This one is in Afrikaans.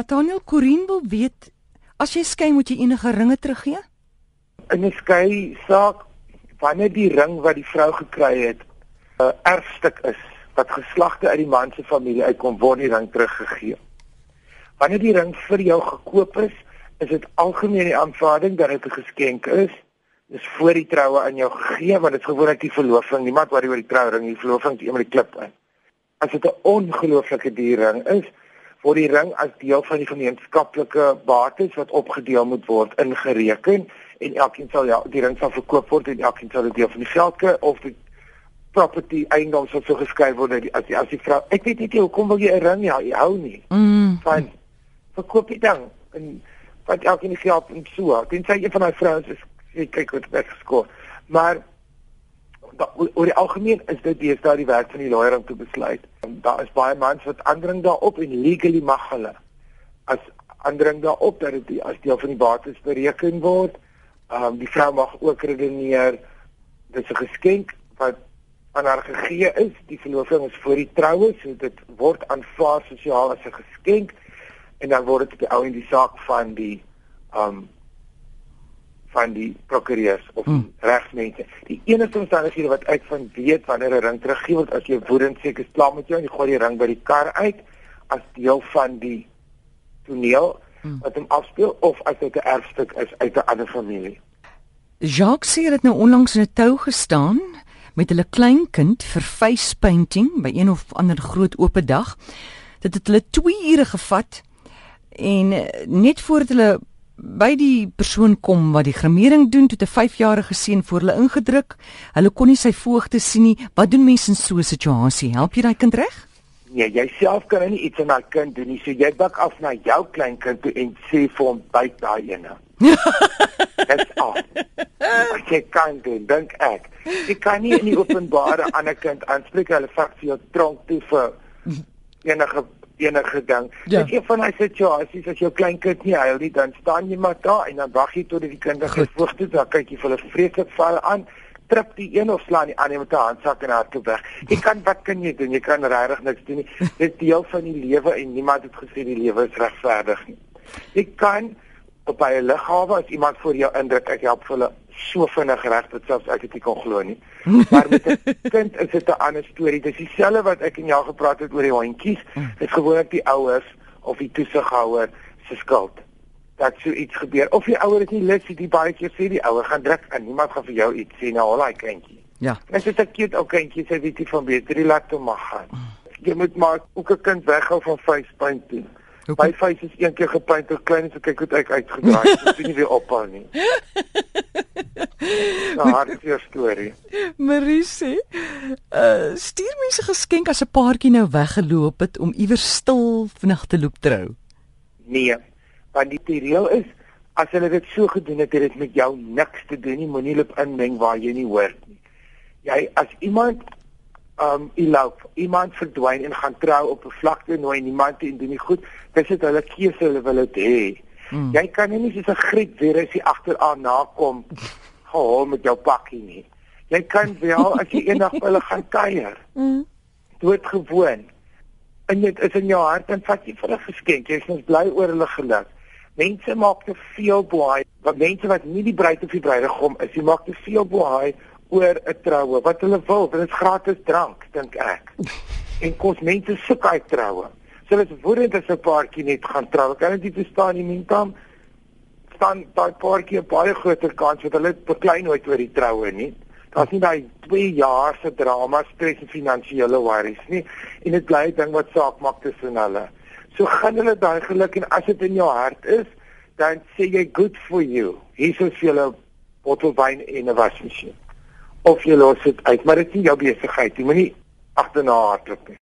Nathaniel Corin wil weet as jy skei moet jy enige ringe teruggee? In 'n skei saak wanneer die ring wat die vrou gekry het 'n erfstuk is wat geslagte uit die man se familie uitkom word die ring teruggegee. Wanneer die ring vir jou gekoop is, is dit algemeen die aanvaarding dat dit 'n geskenk is. Dis voor die troue aan jou gegee want dit is gewoonlik die verloving. Niemand worry oor die trouring, die verloving is eendag die klip in. As dit 'n ongelooflike dierring is, word die ring as deel van die gemeenskaplike bates wat opgedeel moet word ingereken en elkeen sal ja, die ring sal verkoop word en elkeen sal 'n deel van die geldke of die property eiendom sal so geskryf word as die, as die vrou ek weet nie hoekom wil jy 'n ring ja, jy hou nie. Mm. Fyn. Verkoop dit dan en wat elkeen die geld in so. Sê een van daai vrouens is ek kyk wat ek geskoor. Maar oor die algemeen is dit deesdae die werk van die lawyer om te besluit. Daar is baie mans wat aandring daarop en legally mag hulle as aandring daarop dat dit as deel van die bates bereken word. Ehm um, die vrou mag ook redeneer dis 'n geskenk wat aan haar gegee is. Die verloving is voor die troue, so dit word aanvaar sosiaal as 'n geskenk en dan word dit op die ou en die saak van die ehm um, van die prokureurs of hmm. regsmense. Die enigste omstandighede wat uit van weet wanneer 'n ring teruggee word as jy woedend seker is klaar met jou en jy gooi die ring by die kar uit as deel van die toneel hmm. wat hom afspeel of as dit 'n erfstuk is uit 'n ander familie. Jacques sê dit nou onlangs in 'n tou gestaan met hulle kleinkind vir face painting by een of ander groot oop dag. Dit het hulle 2 ure gevat en eh, net voordat hulle by die persoon kom wat die gremering doen tot 'n 5-jarige seun voor hulle ingedruk. Hulle kon nie sy voogte sien nie. Wat doen mense in so 'n situasie? Help jy daai kind reg? Nee, jy self kan nie iets aan daai kind doen nie. So jy bak af na jou kleinkind toe en sê vir hom byt daai ene. Dit's al. Ek kan doen, dink ek. Jy kan nie in die openbare ander kind aanspreek hulle vat vir jou tronk toe vir enige enige ding. Ja. Dit is van daai situasies as jou klein kind nie huil nie, dan staan jy maar daar en dan wag jy tot die kinders gevoeg toe, dan kyk jy vir hulle vreeslik val aan, trip die een of slaan die ander met 'n handsak en hardloop weg. Jy kan wat kan jy doen? Jy kan regtig niks doen nie. Dit is deel van die lewe en niemand het gesê die lewe is regverdig nie. Jy kan op by 'n lughawe as iemand vir jou indruk, ek help vir hulle so vinnig reg dat selfs ek dit nie kon glo nie. Maar met 'n kind is dit 'n ander storie. Dis dieselfde wat ek en jou gepraat het oor die hondjies. Dit gewoonlik die ouers of die toesighouer se skuld dat so iets gebeur. Of die ouer is nie lus nie, die baie keer sê die ouer gaan druk en niemand gaan vir jou iets sê nou al daai kindjie. Ja. Dit is 'n cute ou kindjie, sê weet jy van beter die laat hom mag gaan. Jy moet maar ook 'n kind weghou van facepaint toe. My face is een keer gepaint te klein en so kyk hoe ek uitgedraai het. Ek sien nie weer ophou nie. Hartjie storie. Marie sê, uh, stuur mense geskenk as 'n paartjie nou weggeloop het om iewers stil vinnig te loop trou. Nee, want die reël is as hulle dit so gedoen het, het dit met jou niks te doen nie. Moenie loop inmeng waar jy nie hoort nie. Jy as iemand um elope, iemand verdwyn en gaan trou op 'n vlakte nooi niemand en doen nie goed, dis dit hulle keuse hulle wil dit hê. Hmm. Jy kan nie soos 'n griep virus hier agteraan nakom gehol met jou pakkie nie. Jy kan wel as jy eendag by hulle gaan kuier. Mm. Doodgewoon. En dit is in jou hart en vat jy vir 'n geskenk. Jy is bly oor hulle geluk. Mense maak te veel boei, wat mense wat nie die bruid of die bruidegom is, jy maak te veel boei oor 'n troue. Wat hulle wil, dit is gratis drank, dink ek. En kos mense soek uit troue. So hulle is woedend as 'n paartjie net gaan trou. Kan dit nie verstaan nie, mense staan daai paartjie 'n baie groter kans dat hulle beklein nooit oor die troue nie. Daar's nie daai 2 jaar se drama, stres en finansiële worries nie en dit bly 'n ding wat saak maak tussen hulle. So gaan hulle daai geluk en as dit in jou hart is, dan sê jy good for you. Hier is vir julle bottel wyn en 'n wasmasjien. Of jy los dit uit, maar dit is nie jou besigheid nie. Moenie agterna hardloop nie.